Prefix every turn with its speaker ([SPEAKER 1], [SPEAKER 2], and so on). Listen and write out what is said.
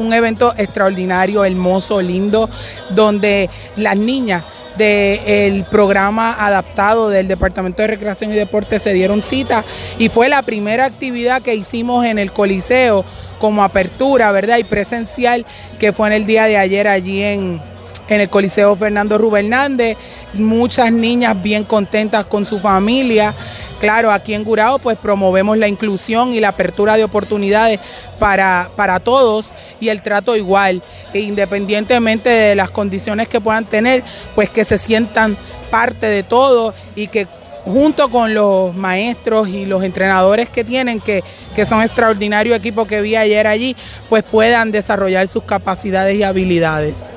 [SPEAKER 1] Un evento extraordinario, hermoso, lindo, donde las niñas del programa adaptado del Departamento de Recreación y Deporte se dieron cita y fue la primera actividad que hicimos en el Coliseo como apertura, ¿verdad? Y presencial, que fue en el día de ayer allí en, en el Coliseo Fernando Rubén Hernández. Muchas niñas bien contentas con su familia. Claro, aquí en Gurao pues promovemos la inclusión y la apertura de oportunidades para, para todos y el trato igual, e independientemente de las condiciones que puedan tener, pues que se sientan parte de todo y que junto con los maestros y los entrenadores que tienen, que, que son extraordinarios equipos que vi ayer allí, pues puedan desarrollar sus capacidades y habilidades.